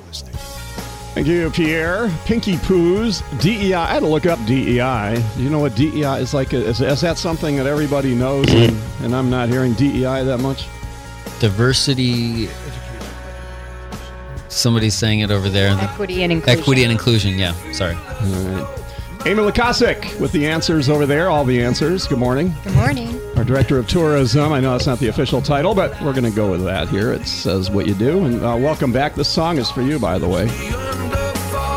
for listening. Thank you, Pierre. Pinky Poos, DEI. I had to look up DEI. Do you know what DEI is like? Is, is that something that everybody knows and, and I'm not hearing DEI that much? Diversity. Somebody's saying it over there. Equity and inclusion. Equity and inclusion. Yeah. Sorry. All right. Amy Lukasik with the answers over there, all the answers. Good morning. Good morning. Our director of tourism. I know that's not the official title, but we're going to go with that here. It says what you do. And uh, welcome back. This song is for you, by the way.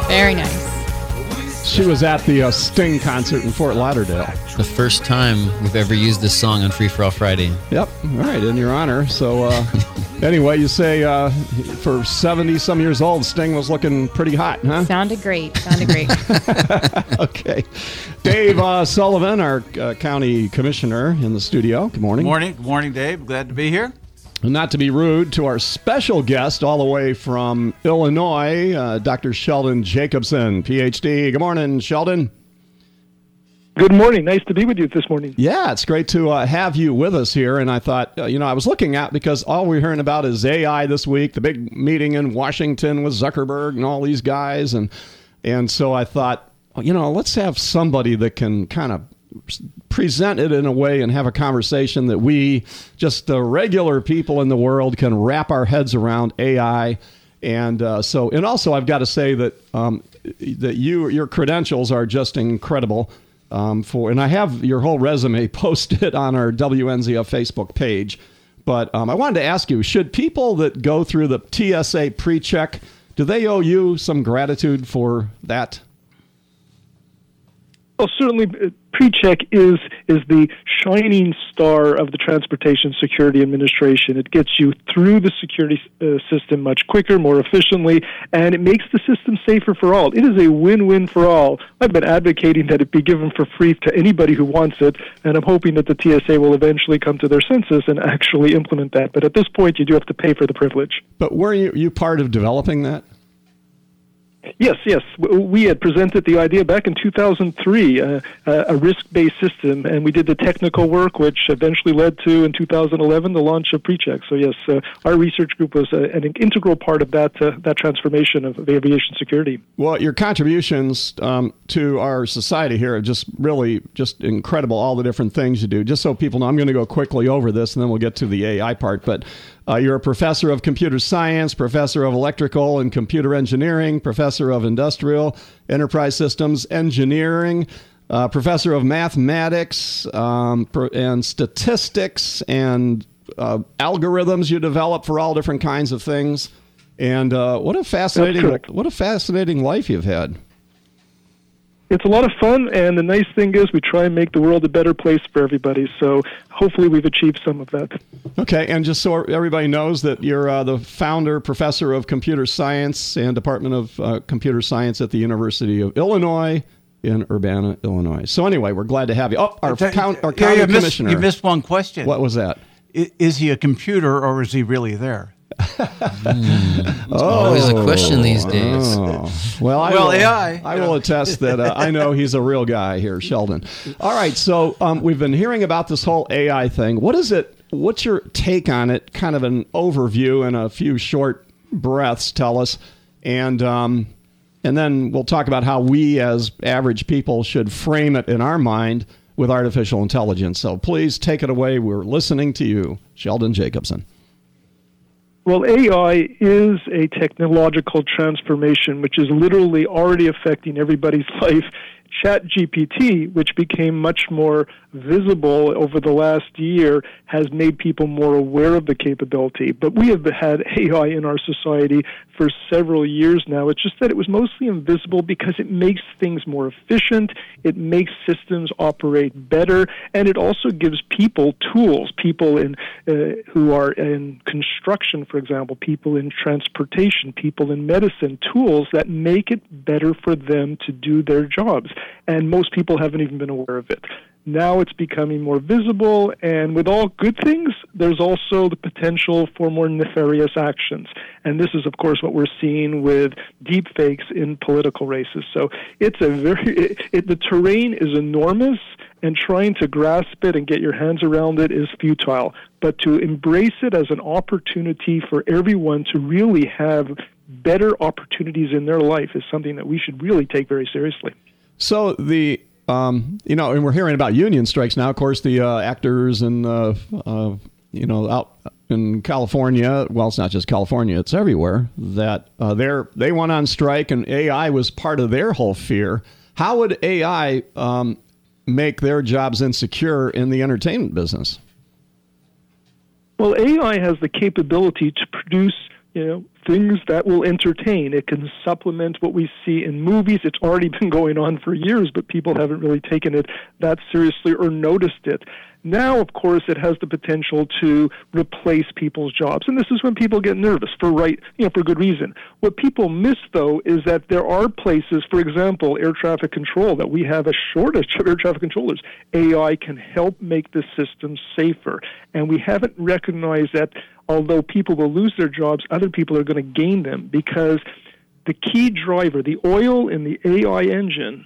Very nice. She was at the uh, Sting concert in Fort Lauderdale. The first time we've ever used this song on Free for All Friday. Yep. All right, in your honor. So, uh, anyway, you say uh, for 70 some years old, Sting was looking pretty hot, huh? Sounded great. Sounded great. okay. Dave uh, Sullivan, our uh, county commissioner in the studio. Good morning. Good morning. Good morning, Dave. Glad to be here. And not to be rude to our special guest, all the way from Illinois, uh, Dr. Sheldon Jacobson, PhD. Good morning, Sheldon. Good morning. Nice to be with you this morning. Yeah, it's great to uh, have you with us here. And I thought, uh, you know, I was looking at because all we're hearing about is AI this week, the big meeting in Washington with Zuckerberg and all these guys, and and so I thought, you know, let's have somebody that can kind of present it in a way and have a conversation that we, just the regular people in the world, can wrap our heads around AI. And uh, so, and also, I've got to say that um, that you your credentials are just incredible. Um, for and I have your whole resume posted on our WNZF Facebook page. But um, I wanted to ask you: Should people that go through the TSA pre-check do they owe you some gratitude for that? Well, certainly, uh, pre-check is is the shining star of the Transportation Security Administration. It gets you through the security uh, system much quicker, more efficiently, and it makes the system safer for all. It is a win-win for all. I've been advocating that it be given for free to anybody who wants it, and I'm hoping that the TSA will eventually come to their senses and actually implement that. But at this point, you do have to pay for the privilege. But were you, you part of developing that? Yes, yes. We had presented the idea back in 2003, uh, uh, a risk-based system, and we did the technical work, which eventually led to, in 2011, the launch of PreCheck. So yes, uh, our research group was uh, an integral part of that uh, that transformation of, aviation security. Well, your contributions um, to our society here are just really just incredible. All the different things you do. Just so people know, I'm going to go quickly over this, and then we'll get to the AI part, but. Uh, you're a professor of computer science, professor of electrical and computer engineering, professor of industrial enterprise systems engineering, uh, professor of mathematics um, and statistics and uh, algorithms you develop for all different kinds of things. And uh, what a fascinating what a fascinating life you've had it's a lot of fun, and the nice thing is we try and make the world a better place for everybody. So hopefully we've achieved some of that. Okay, and just so everybody knows that you're uh, the founder, professor of computer science and Department of uh, Computer Science at the University of Illinois in Urbana, Illinois. So anyway, we're glad to have you. Oh, our, count, our county you commissioner. Missed, you missed one question. What was that? Is he a computer or is he really there? Mm, oh, always a question these days. Oh. Well, I well, will, AI. I will attest that uh, I know he's a real guy here, Sheldon. All right, so um, we've been hearing about this whole AI thing. What is it? What's your take on it? Kind of an overview and a few short breaths. Tell us, and um, and then we'll talk about how we, as average people, should frame it in our mind with artificial intelligence. So please take it away. We're listening to you, Sheldon Jacobson. Well, AI is a technological transformation which is literally already affecting everybody's life. ChatGPT, which became much more visible over the last year has made people more aware of the capability. But we have had AI in our society for several years now. It's just that it was mostly invisible because it makes things more efficient, it makes systems operate better, and it also gives people tools. People in uh, who are in construction, for example, people in transportation, people in medicine, tools that make it better for them to do their jobs. And most people haven't even been aware of it. Now it's becoming more visible, and with all good things, there's also the potential for more nefarious actions. And this is, of course, what we're seeing with deepfakes in political races. So it's a very, it, it, the terrain is enormous, and trying to grasp it and get your hands around it is futile. But to embrace it as an opportunity for everyone to really have better opportunities in their life is something that we should really take very seriously. So the um, you know, and we're hearing about union strikes now. Of course, the uh, actors and uh, uh, you know out in California. Well, it's not just California; it's everywhere. That uh, they're they went on strike, and AI was part of their whole fear. How would AI um, make their jobs insecure in the entertainment business? Well, AI has the capability to produce, you know, things that will entertain. It can supplement what we see in movies. It's already been going on for years, but people haven't really taken it that seriously or noticed it. Now, of course, it has the potential to replace people's jobs, and this is when people get nervous for right, you know, for good reason. What people miss, though, is that there are places, for example, air traffic control, that we have a shortage of air traffic controllers. AI can help make the system safer, and we haven't recognized that. Although people will lose their jobs, other people are going to gain them because the key driver, the oil in the AI engine,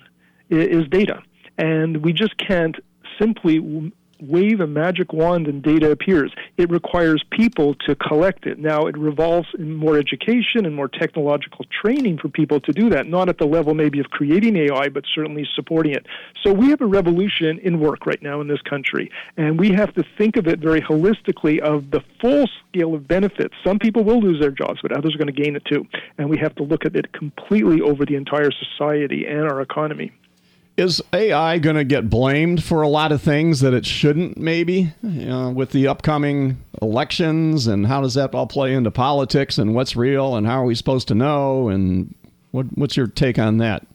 is data, and we just can't simply wave a magic wand and data appears. It requires people to collect it. Now, it revolves in more education and more technological training for people to do that, not at the level maybe of creating AI, but certainly supporting it. So we have a revolution in work right now in this country, and we have to think of it very holistically of the full scale of benefits. Some people will lose their jobs, but others are going to gain it too. And we have to look at it completely over the entire society and our economy is AI going to get blamed for a lot of things that it shouldn't, maybe, know, with the upcoming elections? And how does that all play into politics and what's real and how are we supposed to know? And what, what's your take on that?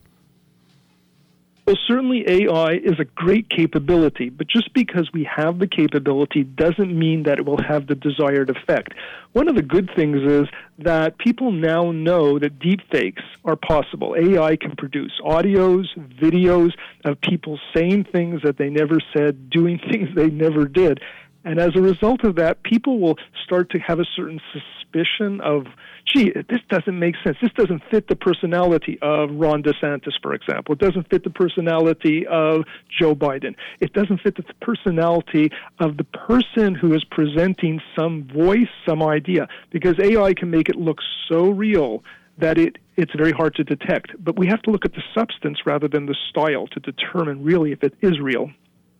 Well, certainly AI is a great capability, but just because we have the capability doesn't mean that it will have the desired effect. One of the good things is that people now know that deepfakes are possible. AI can produce audios, videos of people saying things that they never said, doing things they never did. And as a result of that, people will start to have a certain suspicion of gee, this doesn't make sense. This doesn't fit the personality of Ron DeSantis, for example. It doesn't fit the personality of Joe Biden. It doesn't fit the personality of the person who is presenting some voice, some idea, because AI can make it look so real that it it's very hard to detect. But we have to look at the substance rather than the style to determine really if it is real.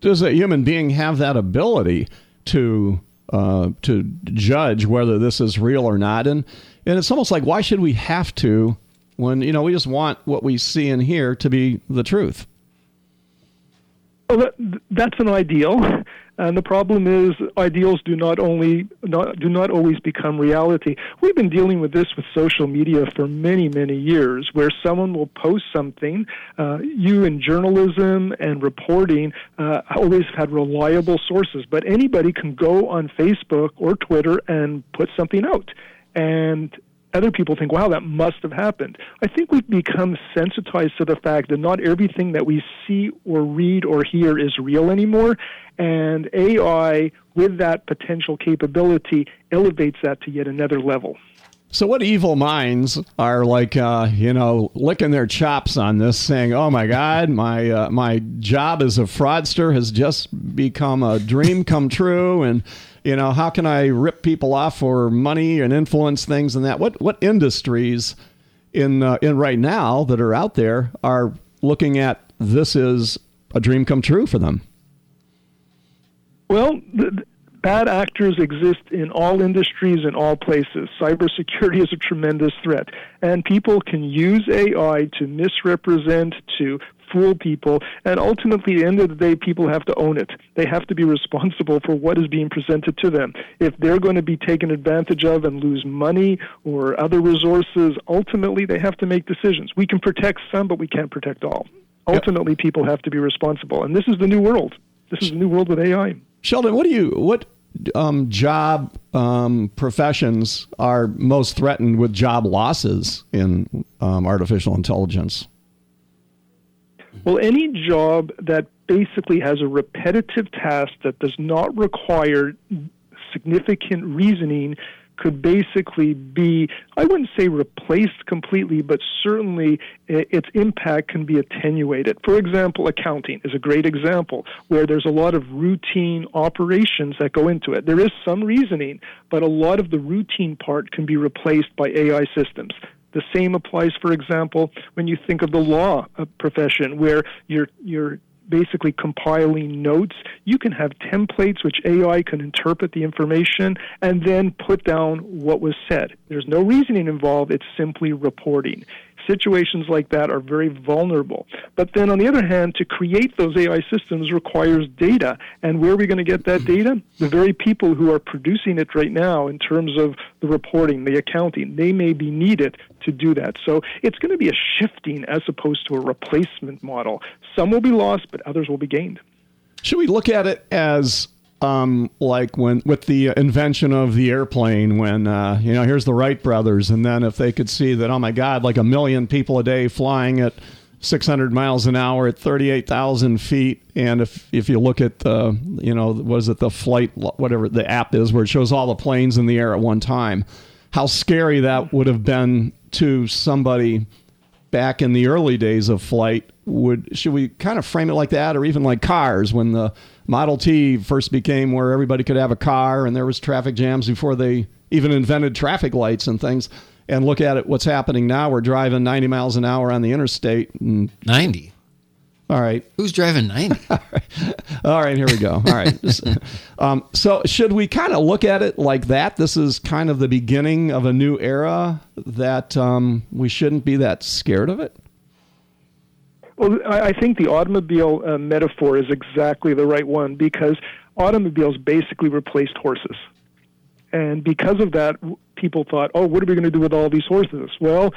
Does a human being have that ability to uh, to judge whether this is real or not? And and it's almost like why should we have to when you know we just want what we see and hear to be the truth well that's an ideal and the problem is ideals do not only not, do not always become reality. We've been dealing with this with social media for many many years where someone will post something uh, you in journalism and reporting uh, always had reliable sources. But anybody can go on facebook or twitter and put something out. And other people think, wow, that must have happened. I think we've become sensitized to the fact that not everything that we see or read or hear is real anymore. And AI, with that potential capability, elevates that to yet another level. So, what evil minds are like, uh, you know, licking their chops on this, saying, "Oh my God, my uh, my job as a fraudster has just become a dream come true," and you know, how can I rip people off for money and influence things and that? What what industries in uh, in right now that are out there are looking at this is a dream come true for them? Well, the, bad actors exist in all industries in all places. Cybersecurity is a tremendous threat, and people can use AI to misrepresent, to fool people. And ultimately, at the end of the day, people have to own it. They have to be responsible for what is being presented to them. If they're going to be taken advantage of and lose money or other resources, ultimately, they have to make decisions. We can protect some, but we can't protect all. Ultimately, people have to be responsible. And this is the new world. This is the new world with AI. Sheldon, what do you what um, job um, professions are most threatened with job losses in um, artificial intelligence? Well, any job that basically has a repetitive task that does not require significant reasoning could basically be, I wouldn't say replaced completely, but certainly its impact can be attenuated. For example, accounting is a great example where there's a lot of routine operations that go into it. There is some reasoning, but a lot of the routine part can be replaced by AI systems The same applies, for example, when you think of the law uh, profession, where you're you're basically compiling notes. You can have templates which AI can interpret the information and then put down what was said. There's no reasoning involved, it's simply reporting situations like that are very vulnerable. But then on the other hand, to create those AI systems requires data. And where are we going to get that mm-hmm. data? The very people who are producing it right now in terms of the reporting, the accounting, they may be needed to do that. So it's going to be a shifting as opposed to a replacement model. Some will be lost, but others will be gained. Should we look at it as um, like when with the invention of the airplane, when uh, you know here's the Wright brothers, and then if they could see that, oh my God, like a million people a day flying at 600 miles an hour at 38,000 feet, and if if you look at the you know was it the flight whatever the app is where it shows all the planes in the air at one time, how scary that would have been to somebody back in the early days of flight would should we kind of frame it like that or even like cars when the Model T first became where everybody could have a car and there was traffic jams before they even invented traffic lights and things. And look at it, what's happening now. We're driving 90 miles an hour on the interstate. and 90. All right. Who's driving 90? All, right. All right, here we go. All right. um, so, should we kind of look at it like that? This is kind of the beginning of a new era that um, we shouldn't be that scared of it? Well, I think the automobile uh, metaphor is exactly the right one because automobiles basically replaced horses. And because of that, people thought, oh, what are we going to do with all these horses? Well,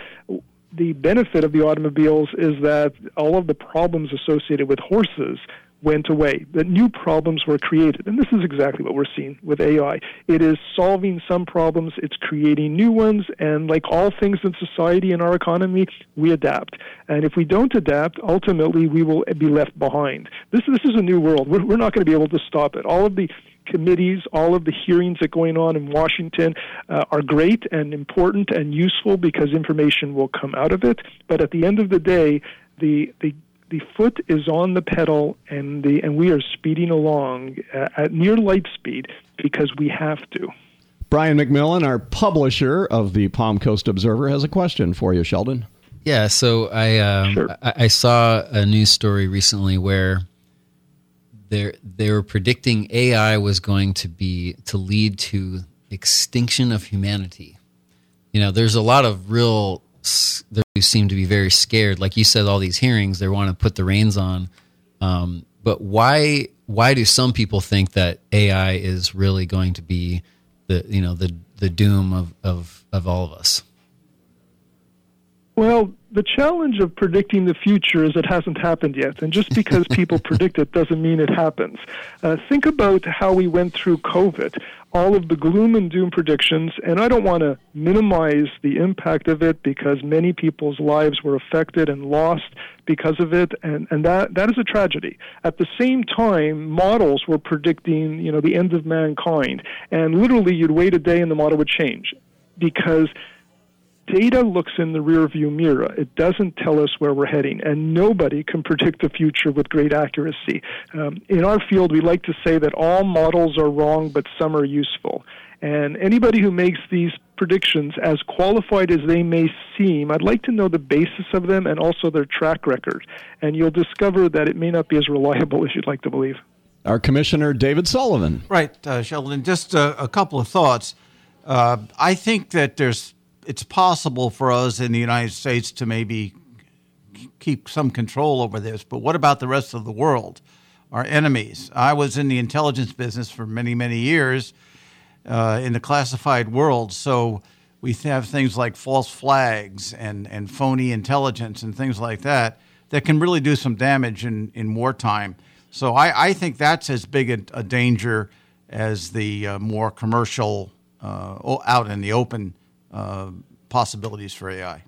the benefit of the automobiles is that all of the problems associated with horses went away, that new problems were created. And this is exactly what we're seeing with AI. It is solving some problems, it's creating new ones, and like all things in society and our economy, we adapt. And if we don't adapt, ultimately we will be left behind. This, this is a new world. We're, we're not going to be able to stop it. All of the committees, all of the hearings that are going on in Washington uh, are great and important and useful because information will come out of it. But at the end of the day, the, the the foot is on the pedal and the and we are speeding along at near light speed because we have to. Brian McMillan, our publisher of the Palm Coast Observer, has a question for you, Sheldon. Yeah, so I um, sure. I, I, saw a news story recently where they they were predicting AI was going to be to lead to extinction of humanity. You know, there's a lot of real they seem to be very scared. Like you said, all these hearings, they want to put the reins on. Um, but why why do some people think that AI is really going to be the you know the the doom of of, of all of us? Well, the challenge of predicting the future is it hasn't happened yet. And just because people predict it doesn't mean it happens. Uh, think about how we went through COVID, all of the gloom and doom predictions. And I don't want to minimize the impact of it because many people's lives were affected and lost because of it. And, and that, that is a tragedy. At the same time, models were predicting, you know, the end of mankind. And literally, you'd wait a day and the model would change because data looks in the rearview mirror. It doesn't tell us where we're heading, and nobody can predict the future with great accuracy. Um, in our field, we like to say that all models are wrong, but some are useful. And anybody who makes these predictions, as qualified as they may seem, I'd like to know the basis of them and also their track record. And you'll discover that it may not be as reliable as you'd like to believe. Our Commissioner, David Sullivan. Right, uh, Sheldon. Just a, a couple of thoughts. Uh, I think that there's it's possible for us in the United States to maybe keep some control over this, but what about the rest of the world? Our enemies. I was in the intelligence business for many, many years uh, in the classified world, so we have things like false flags and, and phony intelligence and things like that that can really do some damage in, in wartime. So I, I think that's as big a, a danger as the uh, more commercial, uh, out in the open uh, possibilities for AI.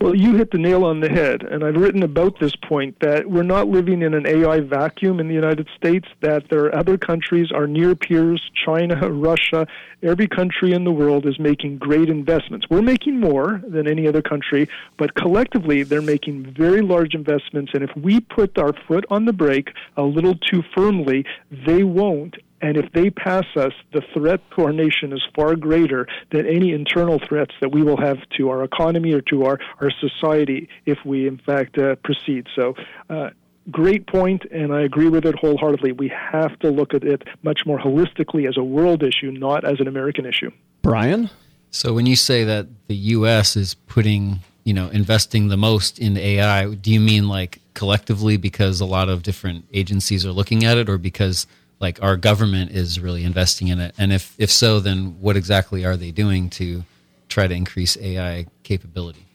Well, you hit the nail on the head, and I've written about this point that we're not living in an AI vacuum in the United States, that there are other countries, our near peers, China, Russia, every country in the world is making great investments. We're making more than any other country, but collectively they're making very large investments, and if we put our foot on the brake a little too firmly, they won't And if they pass us, the threat to our nation is far greater than any internal threats that we will have to our economy or to our, our society if we, in fact, uh, proceed. So, uh, great point, and I agree with it wholeheartedly. We have to look at it much more holistically as a world issue, not as an American issue. Brian? So, when you say that the U.S. is putting, you know, investing the most in AI, do you mean like collectively because a lot of different agencies are looking at it, or because like our government is really investing in it? And if if so, then what exactly are they doing to try to increase AI capability?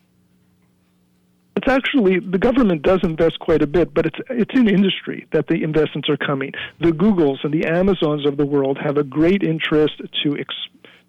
It's actually the government does invest quite a bit, but it's it's in industry that the investments are coming. The Googles and the Amazons of the world have a great interest to ex-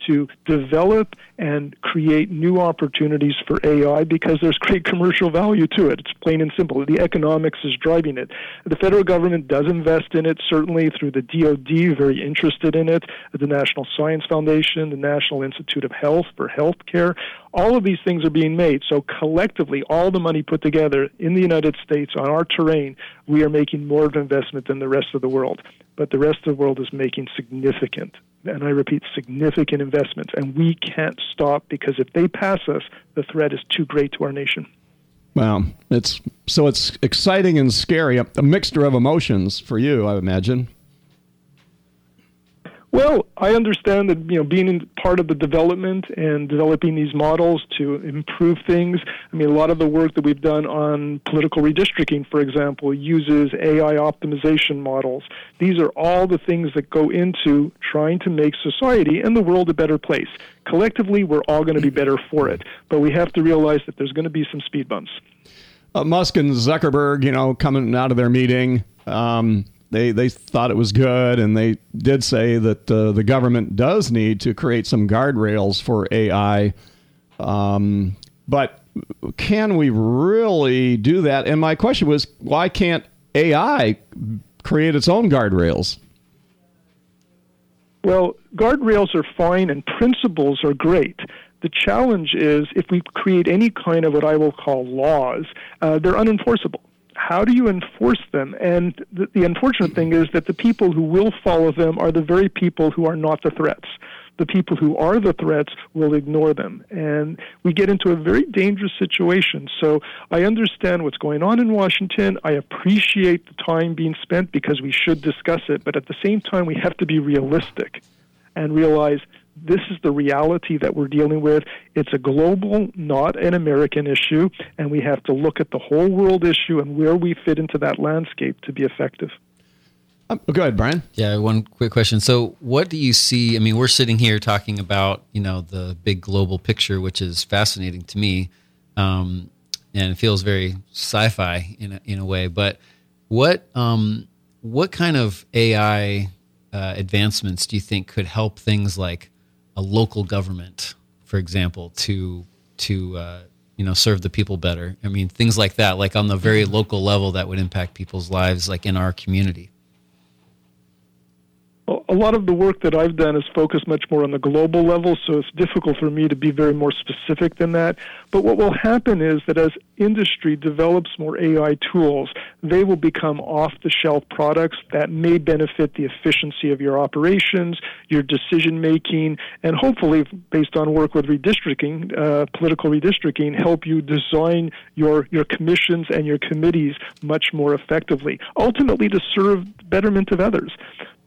to develop and create new opportunities for AI because there's great commercial value to it. It's plain and simple. The economics is driving it. The federal government does invest in it, certainly through the DoD, very interested in it, the National Science Foundation, the National Institute of Health for healthcare. All of these things are being made. So collectively, all the money put together in the United States on our terrain, we are making more of an investment than the rest of the world. But the rest of the world is making significant and I repeat, significant investments. And we can't stop because if they pass us, the threat is too great to our nation. Wow, it's so it's exciting and scary, a, a mixture of emotions for you, I imagine. Well, I understand that you know being in part of the development and developing these models to improve things. I mean, a lot of the work that we've done on political redistricting, for example, uses AI optimization models. These are all the things that go into trying to make society and the world a better place. Collectively, we're all going to be better for it, but we have to realize that there's going to be some speed bumps. Uh, Musk and Zuckerberg, you know, coming out of their meeting. Um, they they thought it was good, and they did say that uh, the government does need to create some guardrails for AI. Um, but can we really do that? And my question was, why can't AI create its own guardrails? Well, guardrails are fine and principles are great. The challenge is if we create any kind of what I will call laws, uh, they're unenforceable how do you enforce them? And the, the, unfortunate thing is that the people who will follow them are the very people who are not the threats. The people who are the threats will ignore them. And we get into a very dangerous situation. So I understand what's going on in Washington. I appreciate the time being spent because we should discuss it. But at the same time, we have to be realistic and realize this is the reality that we're dealing with. It's a global, not an American issue, and we have to look at the whole world issue and where we fit into that landscape to be effective. Um, go ahead, Brian. Yeah, one quick question. So, what do you see? I mean, we're sitting here talking about you know the big global picture, which is fascinating to me, um, and it feels very sci-fi in a, in a way. But what um, what kind of AI uh, advancements do you think could help things like a local government, for example, to to uh, you know serve the people better. I mean, things like that, like on the very mm-hmm. local level, that would impact people's lives, like in our community a lot of the work that I've done is focused much more on the global level, so it's difficult for me to be very more specific than that. But what will happen is that as industry develops more AI tools, they will become off the shelf products that may benefit the efficiency of your operations, your decision making, and hopefully, based on work with redistricting, uh, political redistricting, help you design your, your commissions and your committees much more effectively, ultimately to serve betterment of others.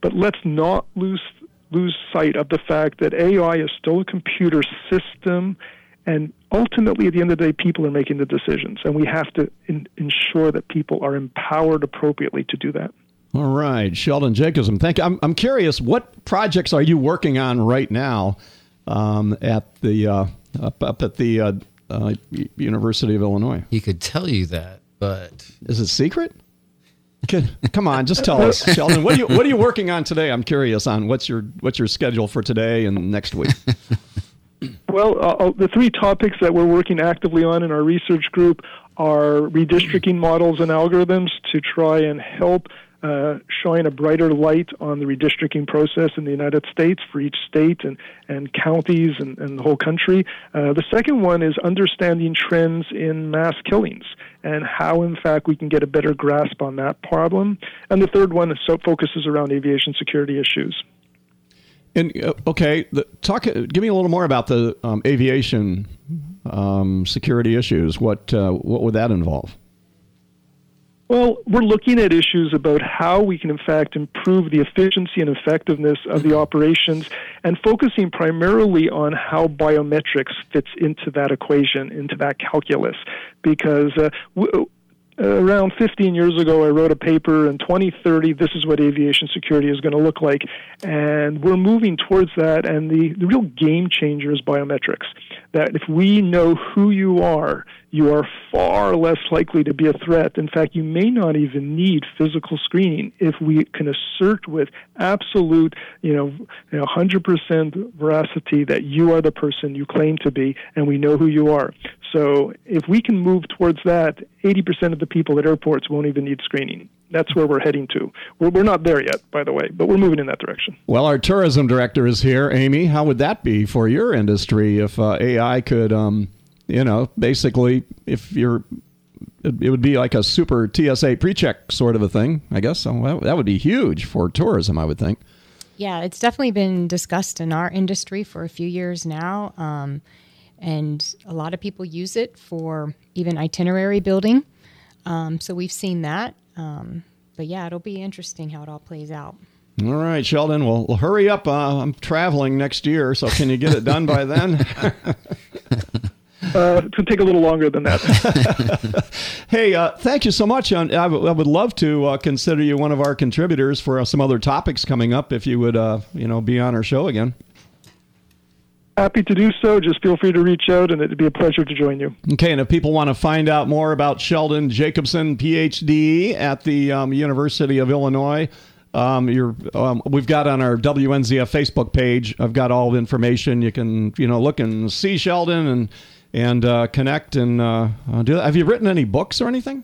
But let's not lose lose sight of the fact that AI is still a computer system, and ultimately, at the end of the day, people are making the decisions, and we have to in, ensure that people are empowered appropriately to do that. All right, Sheldon Jacobson, thank you. I'm, I'm curious, what projects are you working on right now um, at the uh, up, up, at the uh, uh, University of Illinois? He could tell you that, but is it secret? Come on, just tell us, Sheldon. What are you What are you working on today? I'm curious on what's your what's your schedule for today and next week. Well, uh, uh, the three topics that we're working actively on in our research group are redistricting models and algorithms to try and help uh, shine a brighter light on the redistricting process in the United States for each state and, and counties and, and the whole country. Uh, the second one is understanding trends in mass killings and how, in fact, we can get a better grasp on that problem. And the third one so focuses around aviation security issues. And uh, okay, the, talk. Give me a little more about the um, aviation um, security issues. What uh, what would that involve? Well, we're looking at issues about how we can, in fact, improve the efficiency and effectiveness of the operations and focusing primarily on how biometrics fits into that equation, into that calculus. Because uh, w- around 15 years ago, I wrote a paper in 2030. This is what aviation security is going to look like. And we're moving towards that. And the, the real game changer is biometrics. That if we know who you are, you are far less likely to be a threat. In fact, you may not even need physical screening if we can assert with absolute, you know, you know 100% veracity that you are the person you claim to be and we know who you are. So if we can move towards that, 80% of the people at airports won't even need screening. That's where we're heading to. We're, we're not there yet, by the way, but we're moving in that direction. Well, our tourism director is here. Amy, how would that be for your industry if uh, AI could, um, you know, basically, if you're it would be like a super TSA pre-check sort of a thing, I guess. So that would be huge for tourism, I would think. Yeah, it's definitely been discussed in our industry for a few years now. Um, and a lot of people use it for even itinerary building. Um, so we've seen that. Um, but yeah, it'll be interesting how it all plays out. All right, Sheldon. Well, well hurry up. Uh, I'm traveling next year, so can you get it done by then? Uh, it's going to take a little longer than that. hey, uh, thank you so much. I, I, w- I would love to uh, consider you one of our contributors for uh, some other topics coming up. If you would, uh, you know, be on our show again. Happy to do so. Just feel free to reach out, and it'd be a pleasure to join you. Okay, and if people want to find out more about Sheldon Jacobson, PhD at the um, University of Illinois, um, um, we've got on our WNZF Facebook page. I've got all the information. You can you know look and see Sheldon and and uh, connect and uh, do that. Have you written any books or anything?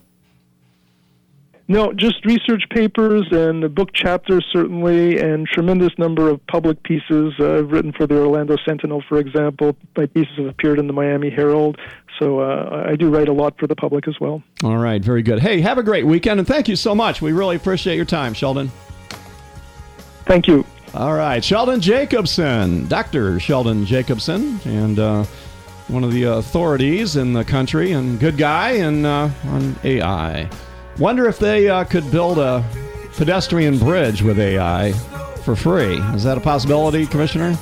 No, just research papers and the book chapters, certainly, and tremendous number of public pieces uh, I've written for the Orlando Sentinel, for example. My pieces have appeared in the Miami Herald, so uh, I do write a lot for the public as well. All right, very good. Hey, have a great weekend, and thank you so much. We really appreciate your time, Sheldon. Thank you. All right, Sheldon Jacobson, Dr. Sheldon Jacobson, and uh, one of the authorities in the country, and good guy and uh, on AI. Wonder if they uh, could build a pedestrian bridge with AI for free. Is that a possibility, Commissioner?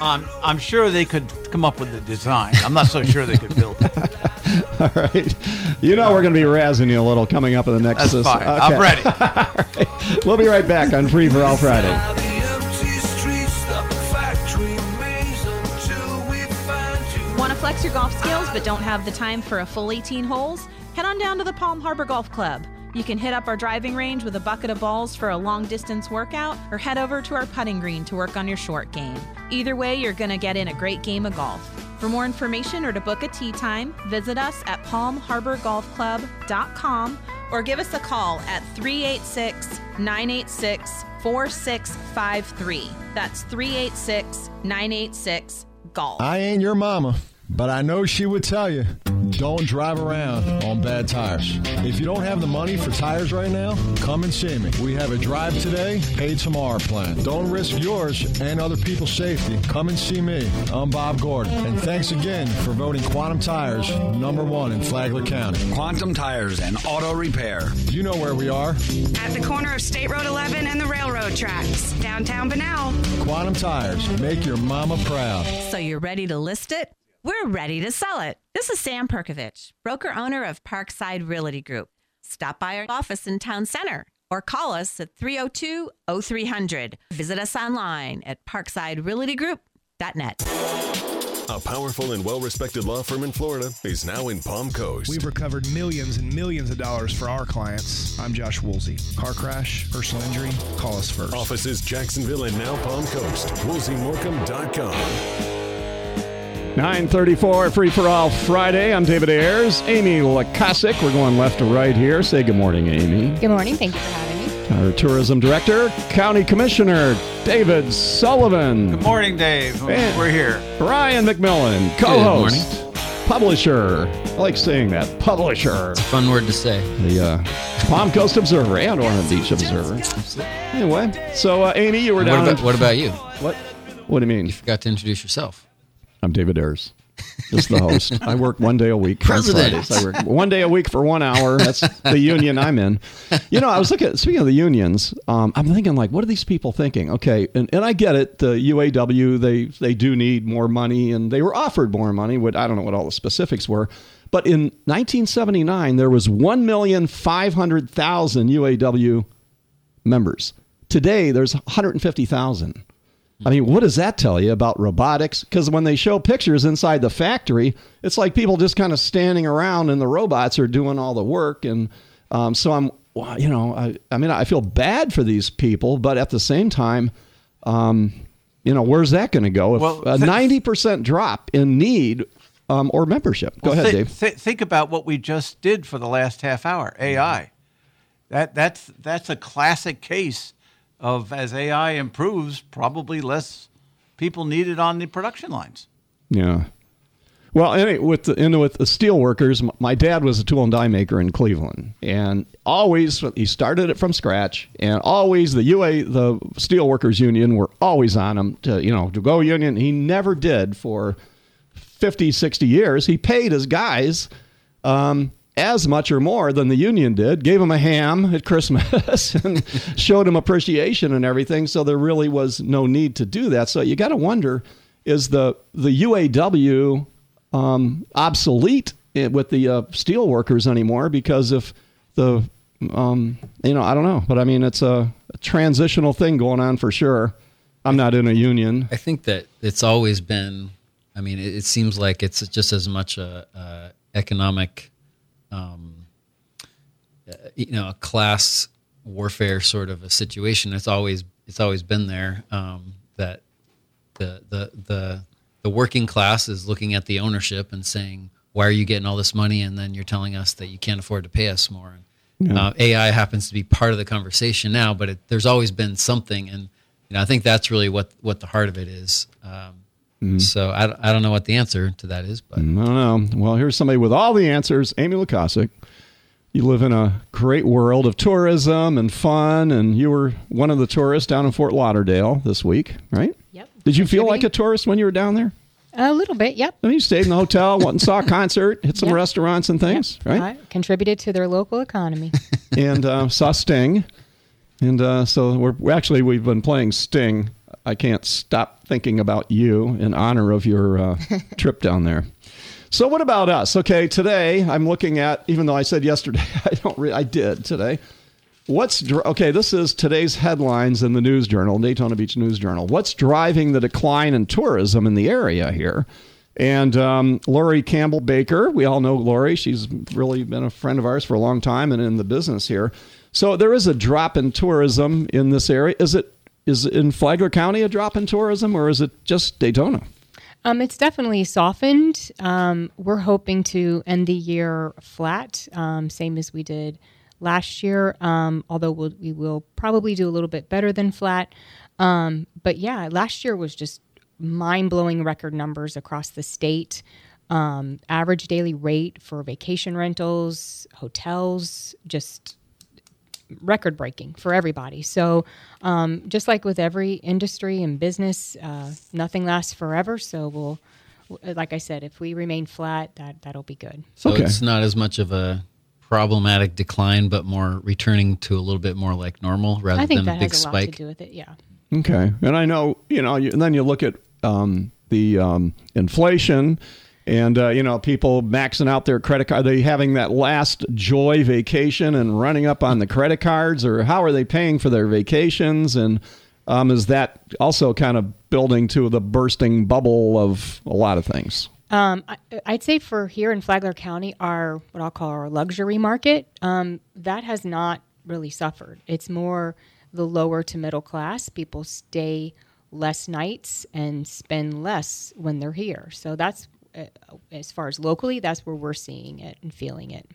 Um, I'm sure they could come up with the design. I'm not so sure they could build it. All right. You know we're going to be razzing you a little coming up in the next. That's fine. Okay. I'm ready. right. We'll be right back on Free for All Friday. Want to flex your golf skills but don't have the time for a full 18 holes? Head on down to the Palm Harbor Golf Club. You can hit up our driving range with a bucket of balls for a long distance workout, or head over to our putting green to work on your short game. Either way, you're going to get in a great game of golf. For more information or to book a tee time, visit us at palmharborgolfclub.com or give us a call at 386 986 4653. That's 386 986 Golf. I ain't your mama, but I know she would tell you don't drive around on bad tires. If you don't have the money for tires right now, come and see me. We have a drive today, paid tomorrow plan. Don't risk yours and other people's safety. Come and see me. I'm Bob Gordon. And thanks again for voting Quantum Tires number one in Flagler County. Quantum Tires and Auto Repair. You know where we are. At the corner of State Road 11 and the railroad tracks, downtown Bunnell. Quantum Tires. Make your mama proud. So you're ready to list it? We're ready to sell it. This is Sam Perkovich, broker owner of Parkside Realty Group. Stop by our office in Town Center or call us at 302 0300. Visit us online at parksiderealtygroup.net. A powerful and well respected law firm in Florida is now in Palm Coast. We've recovered millions and millions of dollars for our clients. I'm Josh Woolsey. Car crash, personal injury, call us first. Offices Jacksonville and now Palm Coast. WoolseyMorcom.com. 934 Free for All Friday. I'm David Ayers. Amy Lukasik. We're going left to right here. Say good morning, Amy. Good morning. Thank you for having me. Our tourism director, County Commissioner David Sullivan. Good morning, Dave. And We're here. Brian McMillan, co-host, publisher. I like saying that, publisher. It's a fun word to say. The uh, Palm Coast Observer and Ormond Beach Observer. Anyway, so uh, Amy, you were What down. about, what about you? What? What do you mean? You forgot to introduce yourself. I'm David Ayers. Just the host. I work one day a week. President. I work one day a week for one hour. That's the union I'm in. You know, I was looking. Speaking of the unions, um, I'm thinking like, what are these people thinking? Okay, and, and I get it. The UAW they they do need more money, and they were offered more money. What I don't know what all the specifics were, but in 1979 there was one million five hundred thousand UAW members. Today there's 150,000. I mean, what does that tell you about robotics? Because when they show pictures inside the factory, it's like people just kind of standing around and the robots are doing all the work. And um, so I'm, you know, I, I mean, I feel bad for these people, but at the same time, um, you know, where's that going to go? If Well, a 90% drop in need um, or membership. Go Well, ahead, thi- Dave. thi- think about what we just did for the last half hour. AI. That that's that's a classic case of as AI improves, probably less people needed on the production lines. Yeah. Well, anyway, with the and with the steel workers, my dad was a tool and die maker in Cleveland, and always he started it from scratch, and always the UA, the steel workers union, were always on him to you know to go union. He never did for 50, 60 years. He paid his guys um, as much or more than the union did, gave him a ham at Christmas and showed him appreciation and everything. So there really was no need to do that. So you got to wonder is the, the UAW um, obsolete with the uh, steel workers anymore? Because if the, um, you know, I don't know, but I mean, it's a, a transitional thing going on for sure. I'm not in a union. I think that it's always been. I mean, it, it seems like it's just as much a, a economic, um, uh, you know, a class warfare sort of a situation. It's always it's always been there. Um, that the the the the working class is looking at the ownership and saying, "Why are you getting all this money?" And then you're telling us that you can't afford to pay us more. Yeah. Uh, AI happens to be part of the conversation now, but it, there's always been something, and you know, I think that's really what what the heart of it is. Um, Mhm. So I, don't- I don't know what the answer to that is, but I don't know. Well, here's somebody with all the answers. Amy Lukasik. You live in a great world of tourism and fun, and you were one of the tourists down in Fort Lauderdale this week, right? Yep. Did you feel like a tourist when you were down there? A little bit, yep. I mean, you stayed in the hotel, went and saw a concert, hit some Yep. restaurants and things, right? I contributed to their local economy. and uh, saw Sting. And uh, so we're actually we've been playing Sting. I can't stop thinking about you in honor of your uh, trip down there. So what about us? Okay, today I'm looking at. Even though I said yesterday I don't. Re- I did today. What's dr- okay? This is today's headlines in the News Journal, Daytona Beach News Journal. What's driving the decline in tourism in the area here? And um, Lori Campbell Baker, we all know Lori. She's really been a friend of ours for a long time and in the business here. So there is a drop in tourism in this area. Is it is in Flagler County a drop in tourism, or is it just Daytona? Um, it's definitely softened. Um, we're hoping to end the year flat, um, same as we did last year. Um, although we'll, we will probably do a little bit better than flat. Um, but yeah, last year was just mind blowing record numbers across the state. Um, average daily rate for vacation rentals, hotels, just record breaking for everybody. So, um, just like with every industry and business, uh, nothing lasts forever. So, we'll, like I said, if we remain flat, that that'll be good. so it's not as much of a problematic decline, but more returning to a little bit more like normal rather I think than a big has a lot spike. to do with it. Yeah. Okay, and I know you know, you, and then you look at um, the um, inflation, and uh, you know, people maxing out their credit card. Are they having that last joy vacation and running up on the credit cards, or how are they paying for their vacations? And um, is that also kind of building to the bursting bubble of a lot of things? Um, I, I'd say for here in Flagler County, our what I'll call our luxury market, um, that has not really suffered. It's more the lower to middle class. People stay less nights and spend less when they're here. So that's Uh, as far as locally, that's where we're seeing it and feeling it.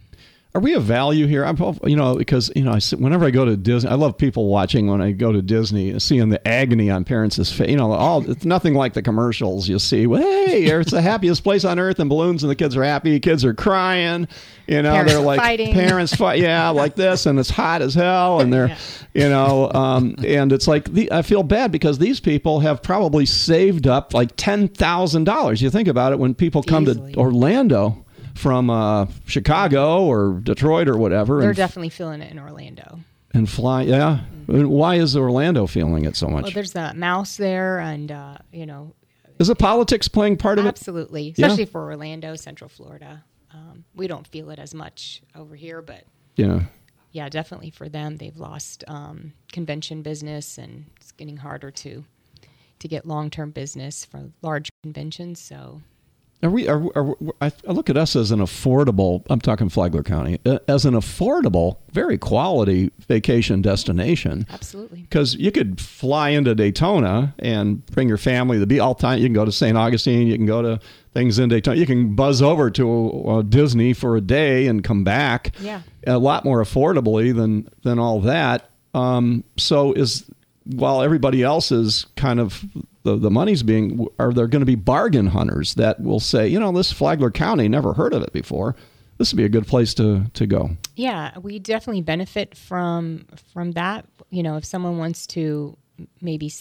Are we a value here? I'm, you know, because you know, I, whenever I go to Disney, I love people watching when I go to Disney, seeing the agony on parents' face. You know, all it's nothing like the commercials you see. Well, hey, it's the happiest place on earth, and balloons, and the kids are happy. Kids are crying. You know, parents they're like fighting. parents fight. Yeah, like this, and it's hot as hell, and they're, yeah. you know, um, and it's like the, I feel bad because these people have probably saved up like ten thousand dollars. You think about it when people come Easily. to Orlando from uh, Chicago or Detroit or whatever. They're and, definitely feeling it in Orlando. And fly, yeah. Mm-hmm. Why is Orlando feeling it so much? Well, there's the mouse there, and uh, you know. Is the politics playing part of absolutely. it? Absolutely, especially yeah. for Orlando, Central Florida. Um, we don't feel it as much over here, but yeah, yeah, definitely for them, they've lost um, convention business, and it's getting harder to to get long term business for large conventions. So are we? Are, are, I look at us as an affordable. I'm talking Flagler County uh, as an affordable, very quality vacation destination. Absolutely. Because you could fly into Daytona and bring your family to be all time. You can go to St. Augustine. You can go to things in Daytona. You can buzz over to uh, Disney for a day and come back. Yeah. A lot more affordably than than all that. Um, so is while everybody else is kind of the, the money's being are there going to be bargain hunters that will say you know this flagler county never heard of it before. This would be a good place to to go. Yeah we definitely benefit from from that. You know if someone wants to maybe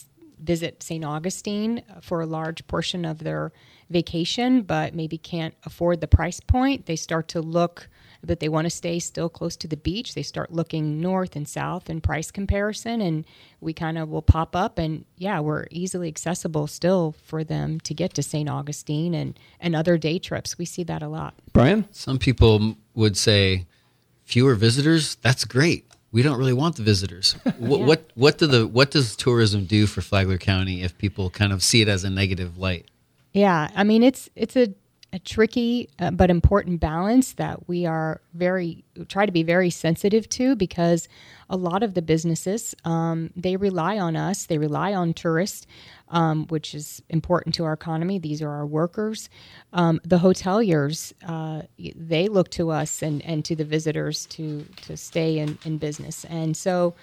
visit st augustine for a large portion of their vacation but maybe can't afford the price point they start to look but they want to stay still close to the beach, they start looking north and south in price comparison, and we kind of will pop up. And yeah, we're easily accessible still for them to get to St. Augustine and, and other day trips. We see that a lot. Brian? Some people would say fewer visitors, that's great. We don't really want the visitors. What, yeah. what what do the what does tourism do for Flagler County if people kind of see it as a negative light? Yeah, I mean it's it's a a tricky uh, but important balance that we are very try to be very sensitive to because a lot of the businesses um, they rely on us they rely on tourists um, which is important to our economy. These are our workers. Um, the hoteliers uh, they look to us and, and to the visitors to to stay in, in business. And so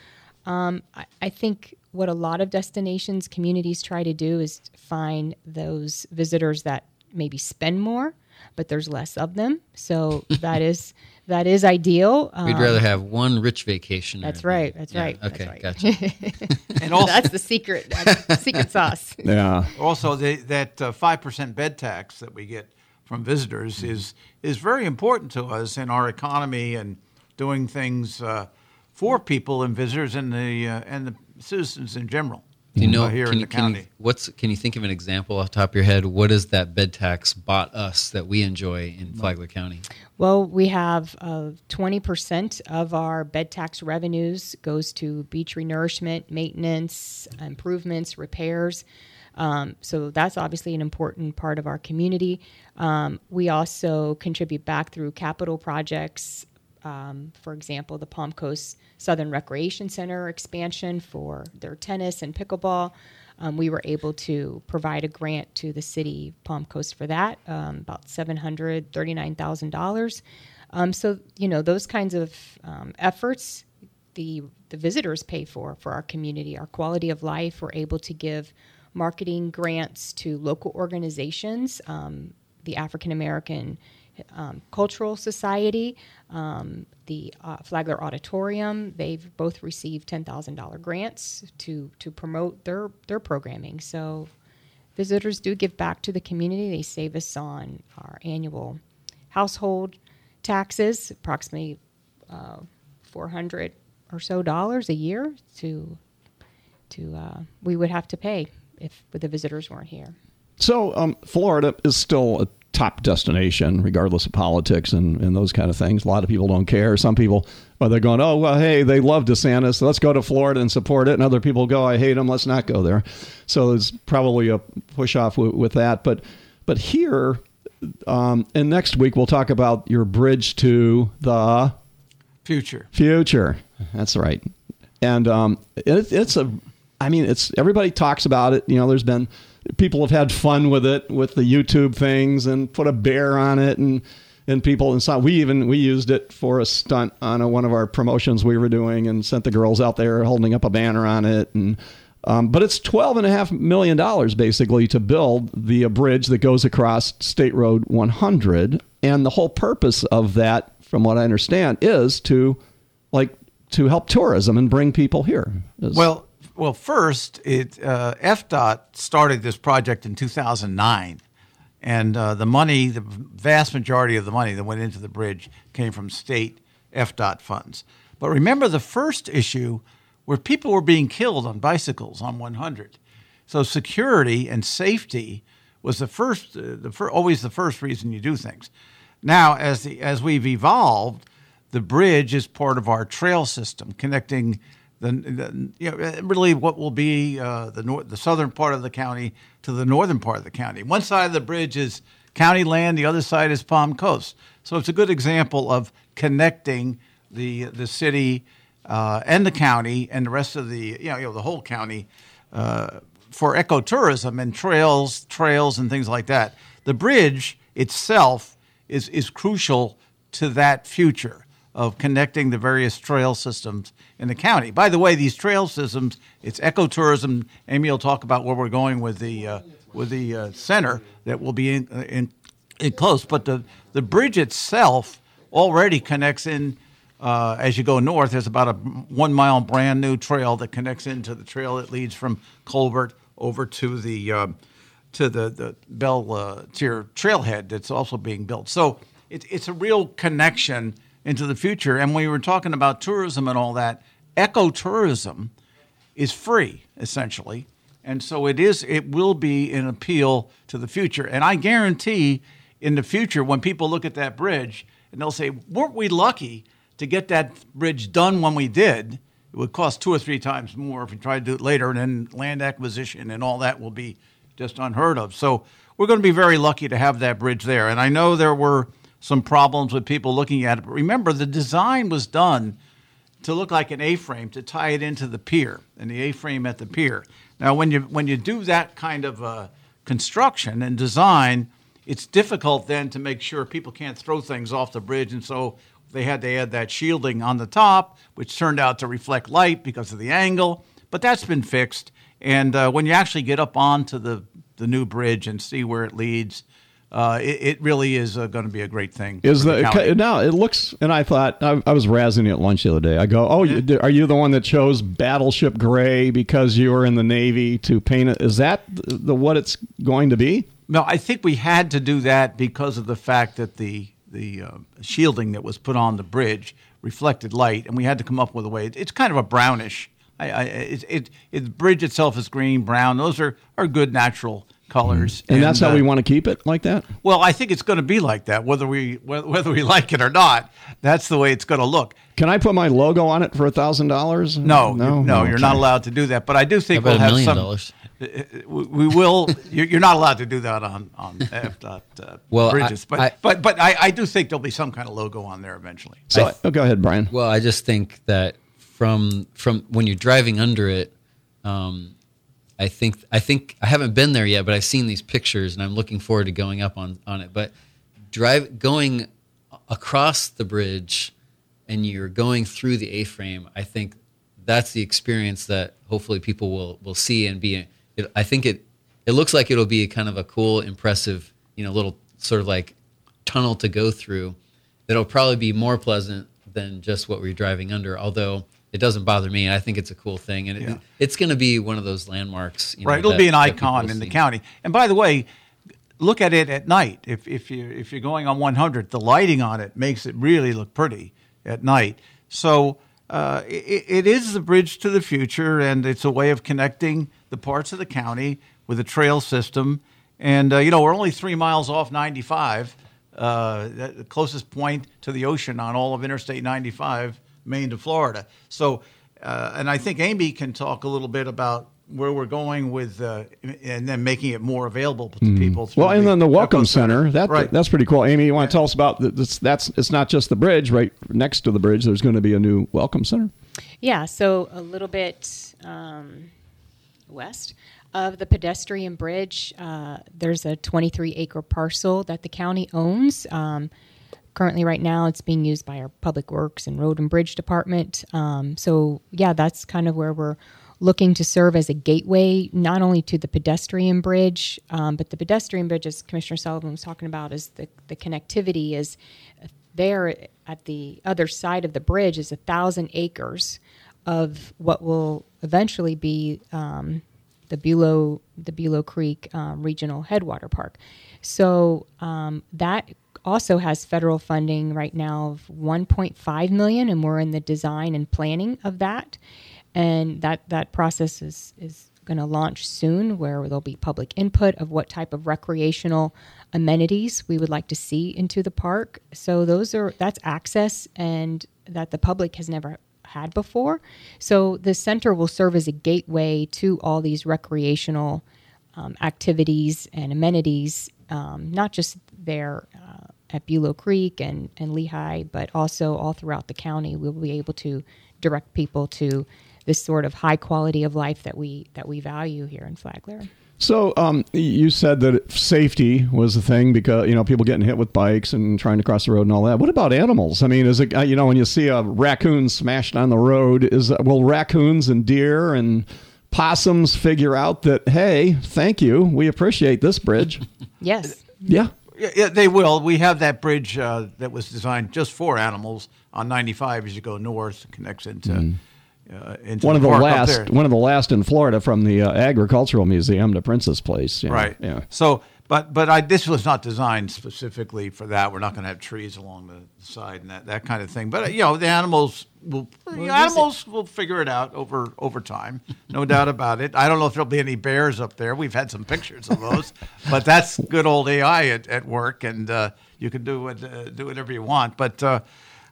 um, I, I think what a lot of destinations communities try to do is find those visitors that maybe spend more, but there's less of them. So that is that is ideal. Um, We'd rather have one rich vacation. That's right. That's yeah, right. Okay, that's right. gotcha. and also, that's the secret. That's secret sauce. Yeah. Also, the, that uh, five uh, percent bed tax that we get from visitors is is very important to us in our economy and doing things uh, for people and visitors and the uh, and the citizens in general. Do you know uh, here can in you, the county? Can you, what's can you think of an example off the top of your head? What has that bed tax bought us that we enjoy in Flagler County? Well, we have uh, twenty uh, percent of our bed tax revenues goes to beach renourishment, maintenance, improvements, repairs. Um, so that's obviously an important part of our community. Um, we also contribute back through capital projects. Um, for example, the Palm Coast Southern Recreation Center expansion for their tennis and pickleball. Um, we were able to provide a grant to the city Palm Coast for that, um, about seven hundred thirty-nine thousand um, dollars. So you know those kinds of um, efforts, the the visitors pay for for our community, our quality of life. We're able to give marketing grants to local organizations, um, the African American um, Cultural Society, um, the uh, Flagler Auditorium. They've both received ten thousand dollar grants to to promote their their programming. So visitors do give back to the community. They save us on our annual household taxes, approximately uh, four hundred or so dollars a year to to uh, we would have to pay if the visitors weren't here. So, um, Florida is still a top destination, regardless of politics and, and those kind of things. A lot of people don't care. Some people, well, they're going, oh, well, hey, they love DeSantis. So let's go to Florida and support it. And other people go, I hate him. Let's not go there. So there's probably a push off with, with that. But, but here, um, and next week, we'll talk about your bridge to the future. Future. That's right. And um, it, it's a, I mean, it's everybody talks about it. You know, there's been people have had fun with it with the YouTube things and put a bear on it and and people and inside. We even we used it for a stunt on a, one of our promotions we were doing, and sent the girls out there holding up a banner on it. And um, but it's twelve and a half million dollars basically to build the bridge that goes across State Road 100, and the whole purpose of that, from what I understand, is to like to help tourism and bring people here. Well, well, first, it uh, FDOT started this project in 2009, and uh, the money, the vast majority of the money that went into the bridge came from state FDOT funds. But remember, the first issue where people were being killed on bicycles on 100. So security and safety was the first, uh, the fir- always the first reason you do things. Now, as the as we've evolved, the bridge is part of our trail system connecting the, the you know, really what will be uh, the nor- the southern part of the county to the northern part of the county. One side of the bridge is county land, the other side is Palm Coast. So it's a good example of connecting the the city uh, and the county and the rest of the you know, you know the whole county uh, for ecotourism and trails trails and things like that. The bridge itself is is crucial to that future of connecting the various trail systems in the county. By the way, these trail systems, it's ecotourism. Amy will talk about where we're going with the uh, with the uh, center that will be in, in, in, close. But the the bridge itself already connects in. Uh, as you go north, there's about a one mile brand new trail that connects into the trail that leads from Colbert over to the uh, to the the Bell uh, Tier trailhead that's also being built. So it's it's a real connection into the future. And when we were talking about tourism and all that, ecotourism is free essentially, and so it is. It will be an appeal to the future. And I guarantee, in the future, when people look at that bridge and they'll say, "Weren't we lucky to get that bridge done when we did?" It would cost two or three times more if we tried to do it later, and then land acquisition and all that will be just unheard of. So we're going to be very lucky to have that bridge there. And I know there were some problems with people looking at it. But remember, the design was done to look like an A-frame to tie it into the pier and the A-frame at the pier. Now, when you when you do that kind of uh, construction and design, it's difficult then to make sure people can't throw things off the bridge, and so they had to add that shielding on the top, which turned out to reflect light because of the angle. But that's been fixed, and uh, when you actually get up onto the the new bridge and see where it leads, uh, it, it, really is uh, going to be a great thing. Is the, the now it looks? And I thought I, I, was razzing you at lunch the other day. I go, "Oh, yeah. you, are you the one that chose Battleship Gray because you were in the Navy to paint it? Is that the, the what it's going to be?" No, I think we had to do that because of the fact that the the uh, shielding that was put on the bridge reflected light, and we had to come up with a way. It's kind of a brownish. I, I, it, it, it, the bridge itself is green, brown. Those are, are good natural colors. And, and that's how uh, we want to keep it like that. Well, I think it's going to be like that, whether we whether we like it or not. That's the way it's going to look. Can I put my logo on it for a thousand dollars? No, no, no. You're not allowed to do that. But I do think we'll have some. Dollars? Uh, uh, we will. You're not allowed to do that on on FDOT uh, well, bridges, I, but I, but but I, I do think there'll be some kind of logo on there eventually. So I, oh, go ahead, Brian. Well, I just think that from from when you're driving under it, um, I think I think I haven't been there yet, but I've seen these pictures and I'm looking forward to going up on on it. But drive going across the bridge and you're going through the A-frame, I think that's the experience that hopefully people will will see and be. It, I think it it looks like it'll be kind of a cool, impressive, you know, little sort of like tunnel to go through. That'll probably be more pleasant than just what we're driving under. Although it doesn't bother me. I think it's a cool thing, and it, yeah. it's going to be one of those landmarks. You know, right, it'll that, be an icon in the county. And by the way, look at it at night. If if you if you're going on 100, the lighting on it makes it really look pretty at night. So uh, it, it is the bridge to the future, and it's a way of connecting the parts of the county with a trail system. And uh, you know, we're only three miles off 95, uh, the closest point to the ocean on all of Interstate 95 Maine to Florida. So, uh, and I think Amy can talk a little bit about where we're going with, uh, and then making it more available to mm. people. Well, and then the Welcome Center. That, right. That's pretty cool. Amy, you want to tell us about this? That's it's not just the bridge. Right next to the bridge, there's going to be a new Welcome Center. Yeah. So a little bit um, west of the pedestrian bridge, uh, there's a 23 acre parcel that the county owns. Um, currently right now it's being used by our public works and road and bridge department um, so yeah that's kind of where we're looking to serve as a gateway not only to the pedestrian bridge um, but the pedestrian bridge as commissioner sullivan was talking about is the, the connectivity is there at the other side of the bridge is a thousand acres of what will eventually be um, the Bulow the Bulow Creek um, Regional Headwater Park. So um, that also has federal funding right now of 1.5 million, and we're in the design and planning of that. And that that process is is going to launch soon, where there'll be public input of what type of recreational amenities we would like to see into the park. So those are that's access and that the public has never had before. So the center will serve as a gateway to all these recreational um, activities and amenities, um, not just there uh, at Bulow Creek and, and Lehigh, but also all throughout the county. We'll be able to direct people to this sort of high quality of life that we that we value here in Flagler. So um, you said that safety was the thing because you know people getting hit with bikes and trying to cross the road and all that. What about animals? I mean, is it uh, you know when you see a raccoon smashed on the road, is will raccoons and deer and possums figure out that hey, thank you, we appreciate this bridge? yes. Yeah. Yeah, they will. We have that bridge uh, that was designed just for animals on 95 as you go north, connects into. Mm uh, one of the, last, one of the last in Florida from the uh, Agricultural Museum to Princess Place. Know? Right. Yeah. So, but but I, this was not designed specifically for that. We're not going to have trees along the side and that, that kind of thing. But you know, the animals will the animals will figure it out over over time, no doubt about it. I don't know if there'll be any bears up there. We've had some pictures of those, but that's good old AI at, at work, and uh, you can do it, uh, do whatever you want. But uh,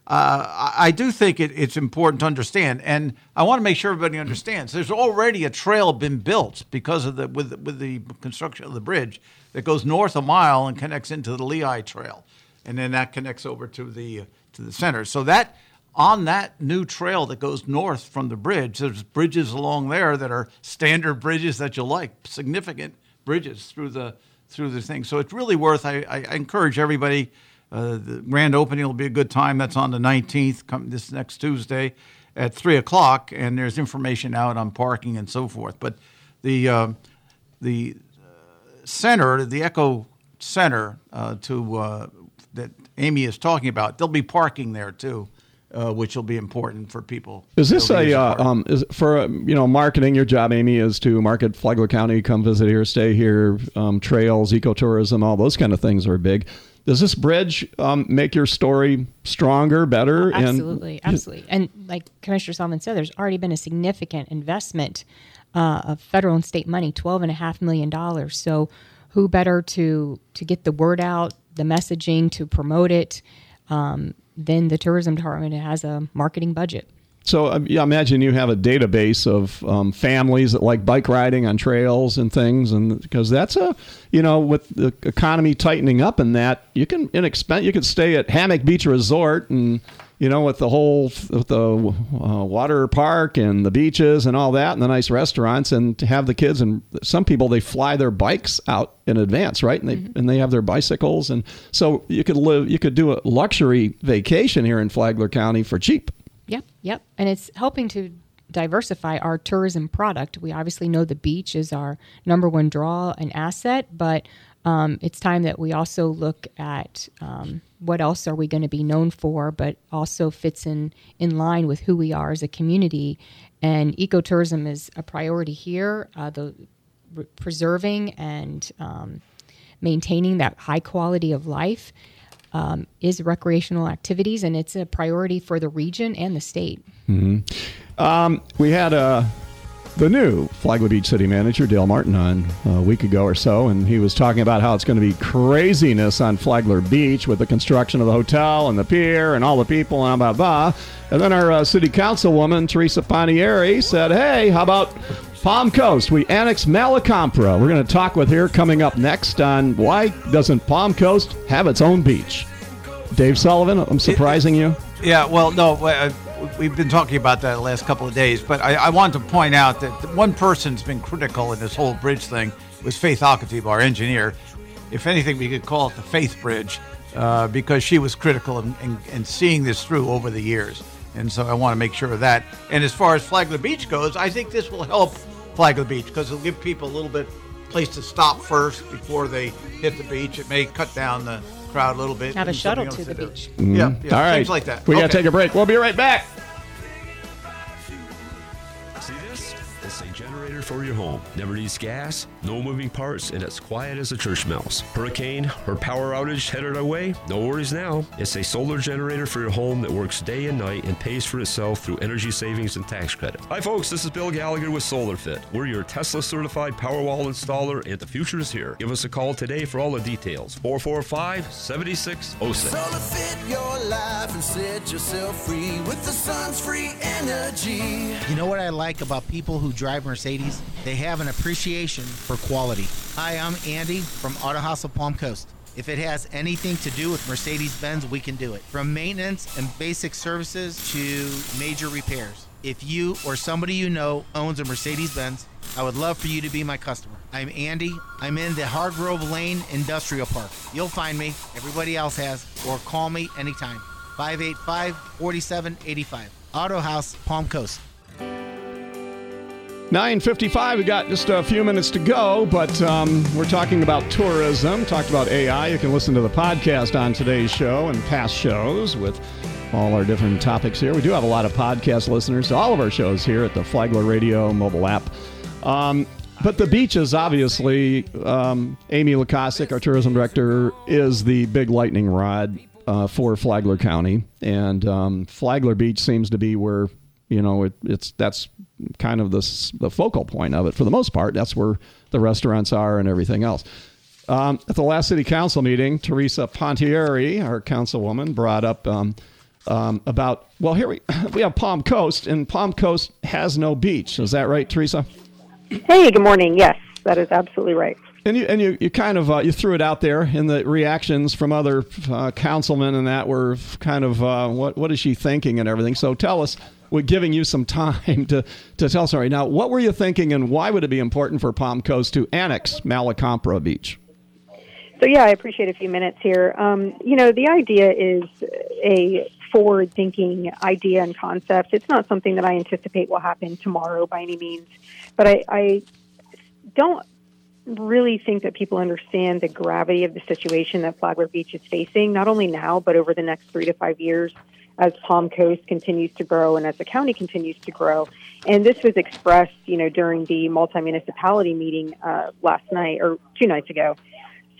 uh, I do think it, it's important to understand, and I want to make sure everybody understands. There's already a trail been built because of the with with the construction of the bridge that goes north a mile and connects into the Lehigh Trail, and then that connects over to the to the center. So that on that new trail that goes north from the bridge, there's bridges along there that are standard bridges that you like, significant bridges through the through the thing. So it's really worth. I, I encourage everybody uh, the grand opening will be a good time. That's on the 19th, come this next Tuesday at 3 o'clock, and there's information out on parking and so forth. But the, uh, the center, the Echo Center uh, to, uh, that Amy is talking about, there'll be parking there too. Uh, which will be important for people. Is this a uh, um, is for uh, you know marketing? Your job, Amy, is to market Flagler County. Come visit here, stay here. Um, trails, ecotourism, all those kind of things are big. Does this bridge um, make your story stronger, better? Oh, absolutely, and, absolutely. And like Commissioner Sullivan said, there's already been a significant investment uh, of federal and state money, twelve and a half million dollars. So, who better to to get the word out, the messaging, to promote it, um, than the tourism department? It has a marketing budget. So yeah, imagine you have a database of um, families that like bike riding on trails and things, and because that's a you know with the economy tightening up and that you can inexpensive you could stay at Hammock Beach Resort and you know with the whole with the uh, water park and the beaches and all that and the nice restaurants and to have the kids and some people they fly their bikes out in advance right and they mm-hmm. and they have their bicycles and so you could live you could do a luxury vacation here in Flagler County for cheap. Yep, yep. And it's helping to diversify our tourism product. We obviously know the beach is our number one draw and asset, but um, it's time that we also look at um, what else are we going to be known for, but also fits in in line with who we are as a community. And ecotourism is a priority here. Uh, the re- preserving and um, maintaining that high quality of life um, is recreational activities, and it's a priority for the region and the state. Mm-hmm. Um, we had uh, the new Flagler Beach City Manager, Dale Martin, on a week ago or so, and he was talking about how it's going to be craziness on Flagler Beach with the construction of the hotel and the pier and all the people and blah, blah, blah. And then our uh, city councilwoman, Teresa Pontieri, said, hey, how about Palm Coast, we annex Malacompra. We're going to talk with her coming up next on why doesn't Palm Coast have its own beach? Dave Sullivan, I'm surprising you. Yeah, well, no, we've been talking about that the last couple of days, but I, I wanted to point out that one person's been critical in this whole bridge thing was Faith Al-Khatib, our engineer. If anything, we could call it the Faith Bridge. uh, because she was critical in, in, in, seeing this through over the years. And so I want to make sure of that. And as far as Flagler Beach goes, I think this will help Flagler Beach because it'll give people a little bit place to stop first before they hit the beach. It may cut down the crowd a little bit. Have a shuttle to the beach. Mm-hmm. Yeah, yeah, All right. things like that. We okay. got to take a break. We'll be right back. See this? It's a generator for your home. Never needs gas, no moving parts, and it's quiet as a church mouse. Hurricane or power outage headed our way? No worries now. It's a solar generator for your home that works day and night and pays for itself through energy savings and tax credit. Hi, folks. This is Bill Gallagher with SolarFit. We're your Tesla certified Powerwall installer, and the future is here. Give us a call today for all the details. 445 7606. SolarFit your life and set yourself free with the sun's free energy. You know what I like about people who drive Mercedes? They have an appreciation for quality. Hi, I'm Andy from Auto House of Palm Coast. If it has anything to do with Mercedes Benz, we can do it. From maintenance and basic services to major repairs. If you or somebody you know owns a Mercedes Benz, I would love for you to be my customer. I'm Andy. I'm in the Hargrove Lane Industrial Park. You'll find me, everybody else has, or call me anytime. 585 4785. Auto House, Palm Coast. 9.55, we got just a few minutes to go, but um, we're talking about tourism, talked about AI. You can listen to the podcast on today's show and past shows with all our different topics here. We do have a lot of podcast listeners to all of our shows here at the Flagler Radio mobile app. Um, but the beaches, obviously, um, Amy Lukasik, our tourism director, is the big lightning rod uh, for Flagler County. And um, Flagler Beach seems to be where, you know, it, it's that's kind of the, the focal point of it for the most part. That's where the restaurants are and everything else. Um, at the last city council meeting, Teresa Pontieri, our councilwoman, brought up um, um, about well, here we we have Palm Coast, and Palm Coast has no beach. Is that right, Teresa? Hey, good morning. Yes, that is absolutely right. And you and you, you kind of uh, you threw it out there, and the reactions from other uh, councilmen and that were kind of uh, what what is she thinking and everything. So tell us we're giving you some time to, to tell. Sorry. Now, what were you thinking, and why would it be important for Palm Coast to annex Malacompra Beach? So, yeah, I appreciate a few minutes here. Um, you know, the idea is a forward thinking idea and concept. It's not something that I anticipate will happen tomorrow by any means, but I, I don't really think that people understand the gravity of the situation that Flagler Beach is facing, not only now, but over the next three to five years as Palm Coast continues to grow and as the county continues to grow. And this was expressed, you know, during the multi-municipality meeting uh, last night or two nights ago.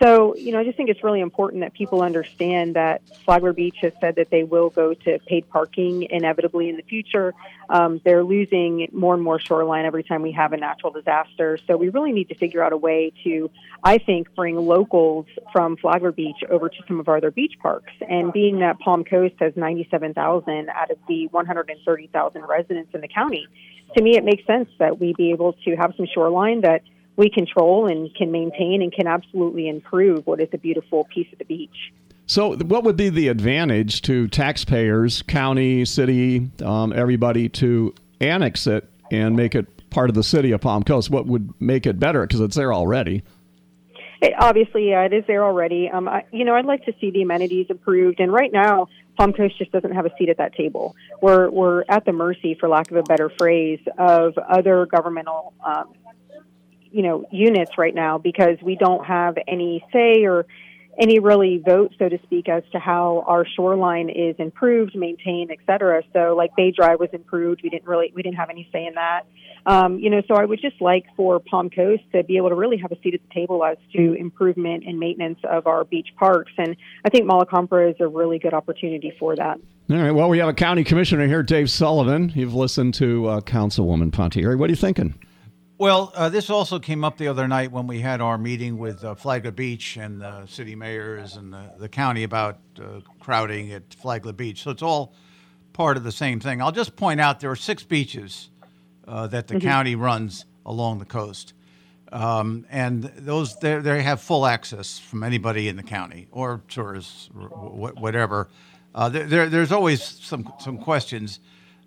So, you know, I just think it's really important that people understand that Flagler Beach has said that they will go to paid parking inevitably in the future. Um, they're losing more and more shoreline every time we have a natural disaster. So we really need to figure out a way to, I think, bring locals from Flagler Beach over to some of our other beach parks. And being that Palm Coast has 97,000 out of the 130,000 residents in the county, to me it makes sense that we be able to have some shoreline that we control and can maintain and can absolutely improve what is a beautiful piece of the beach. So, what would be the advantage to taxpayers, county, city, um, everybody to annex it and make it part of the city of Palm Coast? What would make it better? Because it's there already. It, obviously, yeah, it is there already. Um, I, you know, I'd like to see the amenities improved, and right now, Palm Coast just doesn't have a seat at that table. We're we're at the mercy, for lack of a better phrase, of other governmental um, you know units right now because we don't have any say or any really vote, so to speak, as to how our shoreline is improved, maintained, et cetera. So, like Bay Drive was improved, we didn't really we didn't have any say in that. Um, you know, so I would just like for Palm Coast to be able to really have a seat at the table as to improvement and maintenance of our beach parks, and I think Malacompra is a really good opportunity for that. All right. Well, we have a county commissioner here, Dave Sullivan. You've listened to uh, Councilwoman Pontieri. What are you thinking? Well, uh, this also came up the other night when we had our meeting with uh, Flagler Beach and the city mayors and the, the county about uh, crowding at Flagler Beach. So it's all part of the same thing. I'll just point out there are six beaches uh, that the mm-hmm. county runs along the coast. Um, and those they have full access from anybody in the county or tourists, or whatever. Uh, there, there's always some some questions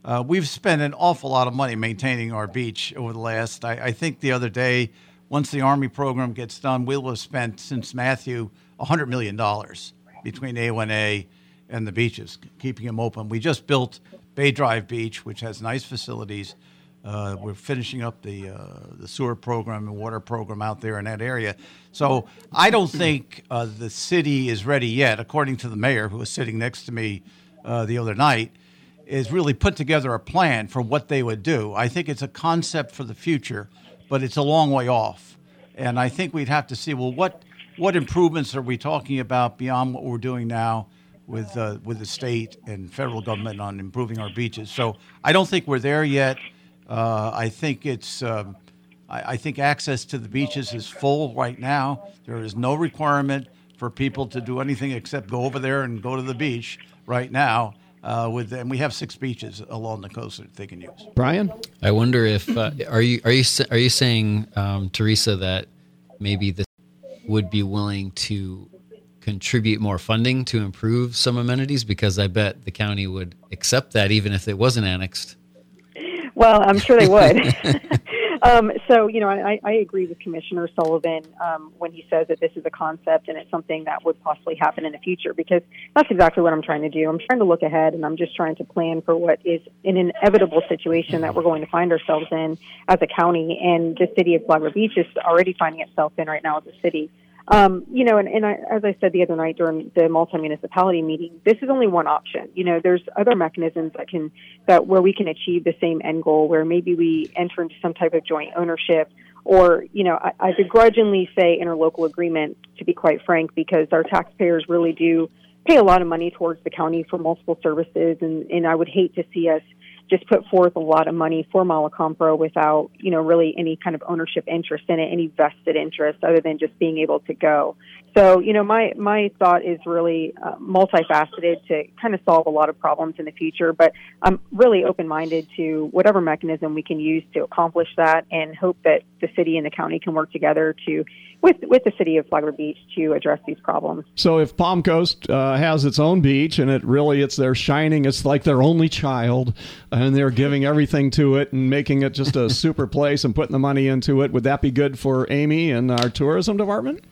uh, we've spent an awful lot of money maintaining our beach over the last. I, I, think the other day, once the Army program gets done, we'll have spent since Matthew hundred million dollars between A1A and the beaches, keeping them open. We just built Bay Drive Beach, which has nice facilities. Uh, we're finishing up the uh, the sewer program and water program out there in that area. So I don't think uh, the city is ready yet, according to the mayor who was sitting next to me uh, the other night, is really put together a plan for what they would do. I think it's a concept for the future, but it's a long way off. And I think we'd have to see well what what improvements are we talking about beyond what we're doing now with uh, with the state and federal government on improving our beaches. So I don't think we're there yet. Uh, I think it's. Um, I, I, think access to the beaches is full right now. There is no requirement for people to do anything except go over there and go to the beach right now. Uh, with and we have six beaches along the coast that they can use. Brian, I wonder if uh, are you are you are you saying um, Teresa that maybe this would be willing to contribute more funding to improve some amenities because I bet the county would accept that even if it wasn't annexed. Well, I'm sure they would. um, so, you know, I, I agree with Commissioner Sullivan um, when he says that this is a concept and it's something that would possibly happen in the future because that's exactly what I'm trying to do. I'm trying to look ahead and I'm just trying to plan for what is an inevitable situation that we're going to find ourselves in as a county. And the city of Flagler Beach is already finding itself in right now as a city. Um, you know, and, and I, as I said the other night during the multi-municipality meeting, this is only one option. You know, there's other mechanisms that can that where we can achieve the same end goal, where maybe we enter into some type of joint ownership, or you know, I, I begrudgingly say interlocal agreement, to be quite frank, because our taxpayers really do pay a lot of money towards the county for multiple services, and, and I would hate to see us just put forth a lot of money for Malacompra without, you know, really any kind of ownership interest in it, any vested interest other than just being able to go. So, you know, my, my thought is really uh, multifaceted to kind of solve a lot of problems in the future, but I'm really open minded to whatever mechanism we can use to accomplish that and hope that the city and the county can work together to with with the city of Flagler Beach to address these problems. So if Palm Coast uh, has its own beach and it really it's their shining, it's like their only child, and they're giving everything to it and making it just a super place and putting the money into it. Would that be good for Amy and our tourism department?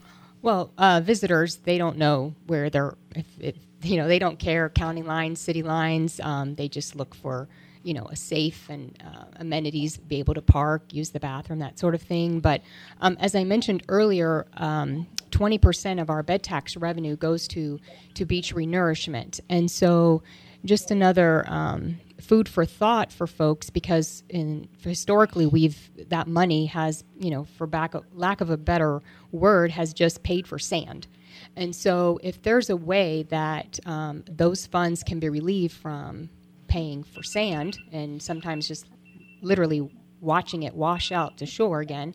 Well, uh, visitors they don't know where they're if, if you know they don't care county lines, city lines. Um, they just look for you know, a safe and uh, amenities, be able to park, use the bathroom, that sort of thing. But um, as I mentioned earlier, um, 20% of our bed tax revenue goes to, to beach renourishment. And so just another um, food for thought for folks because in, historically we've that money has you know for back, lack of a better word has just paid for sand and so if there's a way that um, those funds can be relieved from paying for sand and sometimes just literally watching it wash out to shore again.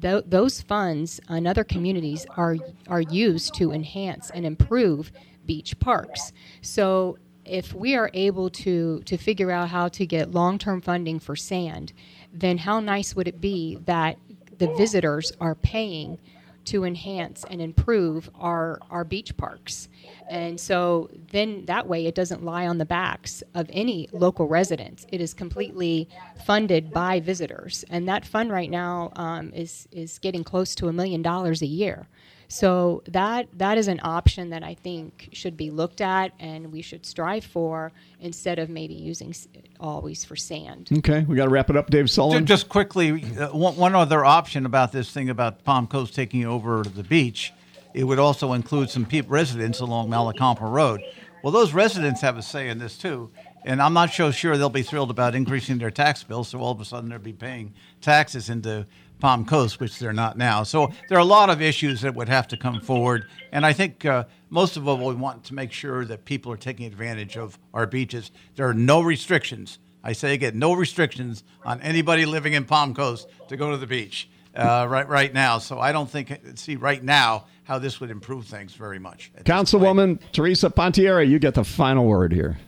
Th- those funds and other communities are are used to enhance and improve beach parks. So if we are able to to figure out how to get long-term funding for sand, then how nice would it be that the visitors are paying to enhance and improve our, our beach parks. And so then that way it doesn't lie on the backs of any local residents. It is completely funded by visitors. And that fund right now um, is, is getting close to a million dollars a year. So that that is an option that I think should be looked at and we should strive for instead of maybe using always for sand. Okay, we got to wrap it up, Dave Sullivan. Just quickly, uh, one, one other option about this thing about Palm Coast taking over the beach, it would also include some people, residents along Malacompra Road. Well, those residents have a say in this too. And I'm not so sure they'll be thrilled about increasing their tax bill, so all of a sudden they'll be paying taxes into Palm Coast, which they're not now. So there are a lot of issues that would have to come forward. And I think uh, most of all, we want to make sure that people are taking advantage of our beaches. There are no restrictions. I say again, no restrictions on anybody living in Palm Coast to go to the beach uh, right right now. So I don't think see right now how this would improve things very much. Councilwoman Teresa Pontieri, you get the final word here.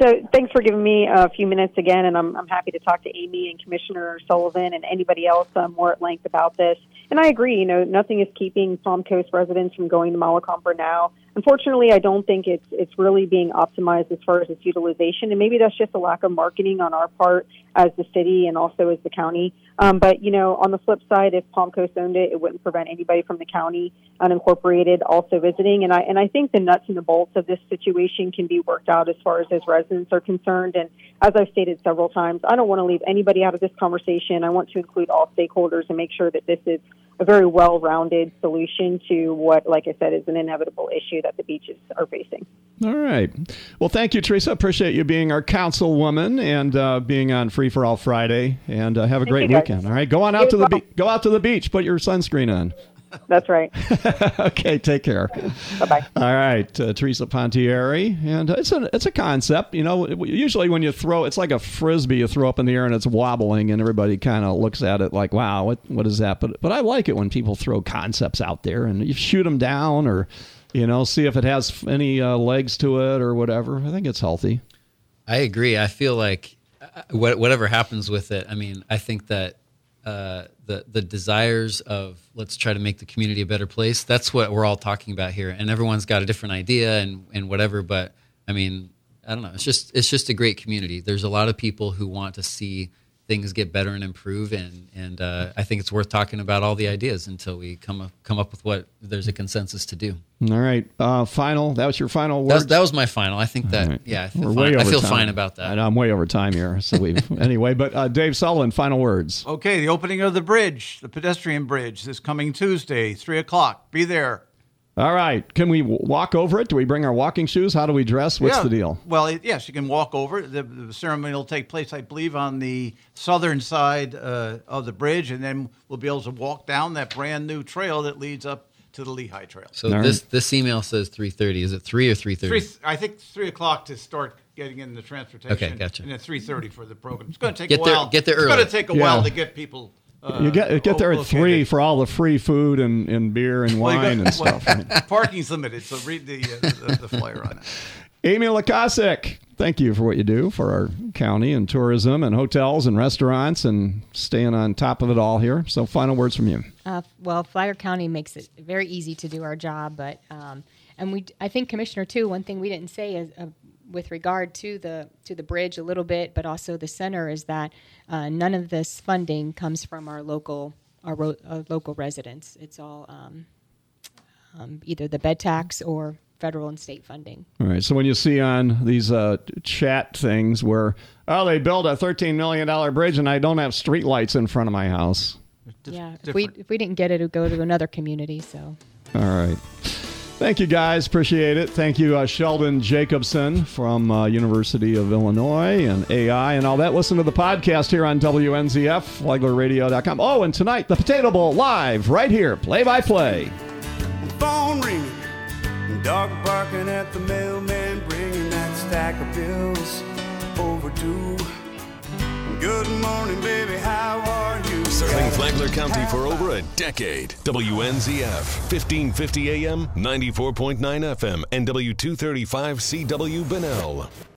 So thanks for giving me a few minutes again, and I'm, I'm happy to talk to Amy and Commissioner Sullivan and anybody else uh, more at length about this. And I agree, you know, nothing is keeping Palm Coast residents from going to Malacompra now. unfortunately, I don't think it's it's really being optimized as far as its utilization, and maybe that's just a lack of marketing on our part as the city and also as the county. Um, but you know, on the flip side, if Palm Coast owned it, it wouldn't prevent anybody from the county unincorporated also visiting. And I and I think the nuts and the bolts of this situation can be worked out as far as as residents are concerned. And as I've stated several times, I don't want to leave anybody out of this conversation. I want to include all stakeholders and make sure that this is a very well-rounded solution to what, like I said, is an inevitable issue that the beaches are facing. All right. Well, thank you, Teresa. Appreciate you being our councilwoman and uh, being on Free for All Friday. And uh, have a Thank great weekend. All right. Go on out You to the well. be- go out to the beach. Put your sunscreen on. That's right. okay. Take care. Bye bye. All right, uh, Teresa Pontieri, and uh, it's a it's a concept. You know, usually when you throw, it's like a frisbee you throw up in the air and it's wobbling, and everybody kind of looks at it like, "Wow, what what is that?" But but I like it when people throw concepts out there and you shoot them down, or you know, see if it has any uh, legs to it or whatever. I think it's healthy. I agree. I feel like uh, whatever happens with it, I mean, I think that uh, the the desires of let's try to make the community a better place. That's what we're all talking about here, and everyone's got a different idea and and whatever. But I mean, I don't know. It's just it's just a great community. There's a lot of people who want to see things get better and improve, and and uh, I think it's worth talking about all the ideas until we come up, come up with what there's a consensus to do. All right, uh, final. That was your final That word. was, that was my final. I think that All right. yeah, I We're feel, way fine. I feel time. fine about that. I know I'm way over time here, so we anyway. But uh, Dave Sullivan, final words. Okay, the opening of the bridge, the pedestrian bridge, this coming Tuesday, 3 o'clock. Be there. All right, can we walk over it? Do we bring our walking shoes? How do we dress? What's Yeah, the deal? Well, it, yes, you can walk over. The, the ceremony will take place, I believe, on the southern side uh, of the bridge, and then we'll be able to walk down that brand new trail that leads up to the Lehigh Trail. So this this email says 3:30. Is it 3 or 3:30? Three, I think three o'clock to start getting in the transportation. Okay, gotcha. And then three thirty for the program. It's going to take Get a there- while. get there early. It's going to take a Yeah. while to get people. Uh, you get get there at located. three for all the free food and, and beer and Well, wine got- and stuff. well, right? Parking's limited, so read the, uh, the, the flyer on it. Amy Lukasik, thank you for what you do for our county and tourism and hotels and restaurants and staying on top of it all here. So, final words from you. Uh, well, Flagler County makes it very easy to do our job, but um, and we, I think Commissioner too. One thing we didn't say is uh, with regard to the to the bridge a little bit, but also the center is that uh, none of this funding comes from our local our, ro- our local residents. It's all um, um, either the bed tax or federal and state funding. All right. So when you see on these uh, chat things where oh they built a thirteen million dollar bridge and I don't have street lights in front of my house. yeah, if we if we didn't get it, it would go to another community. So. All right. Thank you guys. Appreciate it. Thank you, uh, Sheldon Jacobson from uh, University of Illinois and AI and all that. Listen to the podcast here on WNZF, FlaglerRadio.com. Oh, and tonight, the Potato Bowl live right here, play by play. phone ringing, dog barking at the mailman, bringing that stack of bills over to. Good morning, baby. How are you? Serving Flagler County for over a decade. WNZF, 1550 AM, 94.9 FM, and W235 CW Bunnell.